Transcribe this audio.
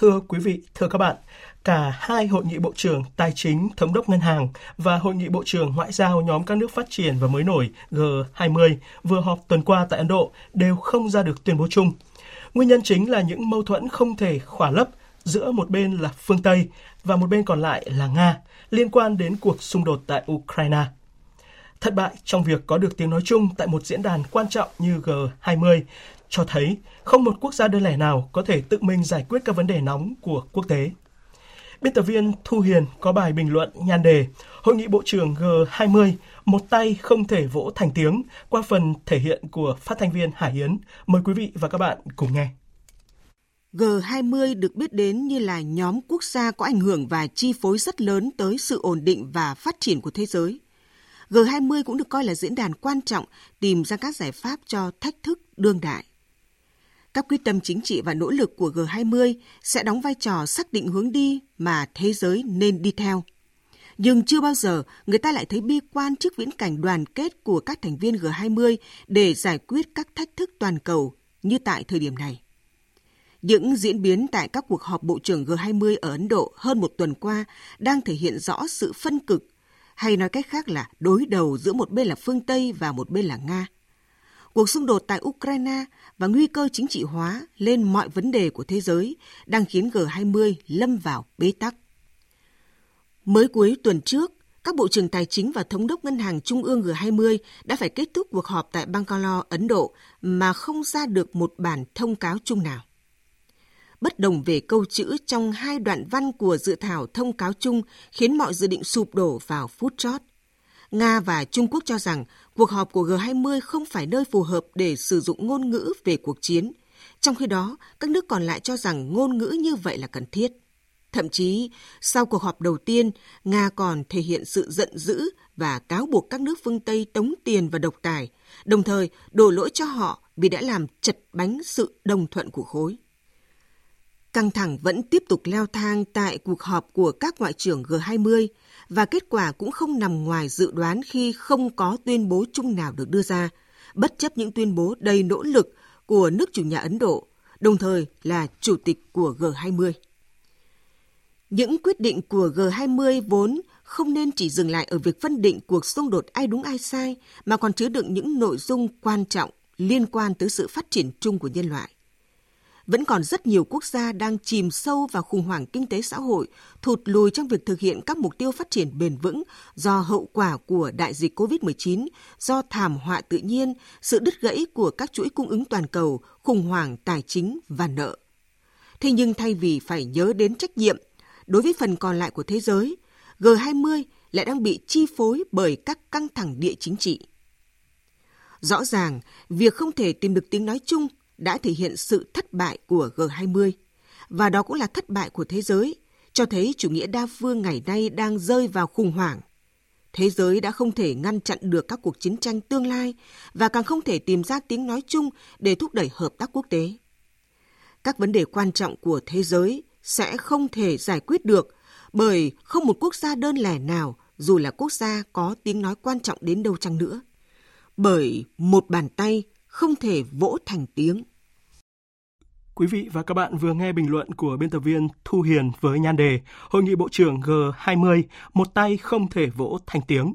Thưa quý vị, thưa các bạn, cả hai hội nghị bộ trưởng tài chính, thống đốc ngân hàng và hội nghị bộ trưởng ngoại giao nhóm các nước phát triển và mới nổi G20 vừa họp tuần qua tại Ấn Độ đều không ra được tuyên bố chung. Nguyên nhân chính là những mâu thuẫn không thể khỏa lấp giữa một bên là phương Tây và một bên còn lại là Nga liên quan đến cuộc xung đột tại Ukraine. Thất bại trong việc có được tiếng nói chung tại một diễn đàn quan trọng như G20 cho thấy không một quốc gia đơn lẻ nào có thể tự mình giải quyết các vấn đề nóng của quốc tế. Biên tập viên Thu Hiền có bài bình luận nhan đề Hội nghị Bộ trưởng G20 một tay không thể vỗ thành tiếng, qua phần thể hiện của phát thanh viên Hải Yến. Mời quý vị và các bạn cùng nghe. G20 được biết đến như là nhóm quốc gia có ảnh hưởng và chi phối rất lớn tới sự ổn định và phát triển của thế giới. G20 cũng được coi là diễn đàn quan trọng tìm ra các giải pháp cho thách thức đương đại. Các quyết tâm chính trị và nỗ lực của G20 sẽ đóng vai trò xác định hướng đi mà thế giới nên đi theo. Nhưng chưa bao giờ người ta lại thấy bi quan trước viễn cảnh đoàn kết của các thành viên G20 để giải quyết các thách thức toàn cầu như tại thời điểm này. Những diễn biến tại các cuộc họp Bộ trưởng G20 ở Ấn Độ hơn một tuần qua đang thể hiện rõ sự phân cực, hay nói cách khác là đối đầu giữa một bên là phương Tây và một bên là Nga. Cuộc xung đột tại Ukraine và nguy cơ chính trị hóa lên mọi vấn đề của thế giới đang khiến G20 lâm vào bế tắc. Mới cuối tuần trước, các bộ trưởng tài chính và thống đốc ngân hàng trung ương G20 đã phải kết thúc cuộc họp tại Bangalore, Ấn Độ mà không ra được một bản thông cáo chung nào. Bất đồng về câu chữ trong hai đoạn văn của dự thảo thông cáo chung khiến mọi dự định sụp đổ vào phút chót. Nga và Trung Quốc cho rằng cuộc họp của G20 không phải nơi phù hợp để sử dụng ngôn ngữ về cuộc chiến. Trong khi đó, các nước còn lại cho rằng ngôn ngữ như vậy là cần thiết. Thậm chí, sau cuộc họp đầu tiên, Nga còn thể hiện sự giận dữ và cáo buộc các nước phương Tây tống tiền và độc tài, đồng thời đổ lỗi cho họ vì đã làm chật bánh sự đồng thuận của khối. Căng thẳng vẫn tiếp tục leo thang tại cuộc họp của các ngoại trưởng G20 và kết quả cũng không nằm ngoài dự đoán khi không có tuyên bố chung nào được đưa ra, bất chấp những tuyên bố đầy nỗ lực của nước chủ nhà Ấn Độ, đồng thời là chủ tịch của G20. Những quyết định của G20 vốn không nên chỉ dừng lại ở việc phân định cuộc xung đột ai đúng ai sai, mà còn chứa đựng những nội dung quan trọng liên quan tới sự phát triển chung của nhân loại vẫn còn rất nhiều quốc gia đang chìm sâu vào khủng hoảng kinh tế xã hội, thụt lùi trong việc thực hiện các mục tiêu phát triển bền vững do hậu quả của đại dịch COVID-19, do thảm họa tự nhiên, sự đứt gãy của các chuỗi cung ứng toàn cầu, khủng hoảng tài chính và nợ. Thế nhưng thay vì phải nhớ đến trách nhiệm, đối với phần còn lại của thế giới, G20 lại đang bị chi phối bởi các căng thẳng địa chính trị. Rõ ràng, việc không thể tìm được tiếng nói chung đã thể hiện sự thất bại của G20 và đó cũng là thất bại của thế giới, cho thấy chủ nghĩa đa phương ngày nay đang rơi vào khủng hoảng. Thế giới đã không thể ngăn chặn được các cuộc chiến tranh tương lai và càng không thể tìm ra tiếng nói chung để thúc đẩy hợp tác quốc tế. Các vấn đề quan trọng của thế giới sẽ không thể giải quyết được bởi không một quốc gia đơn lẻ nào dù là quốc gia có tiếng nói quan trọng đến đâu chăng nữa. Bởi một bàn tay không thể vỗ thành tiếng. Quý vị và các bạn vừa nghe bình luận của biên tập viên Thu Hiền với nhan đề Hội nghị Bộ trưởng G20, một tay không thể vỗ thành tiếng.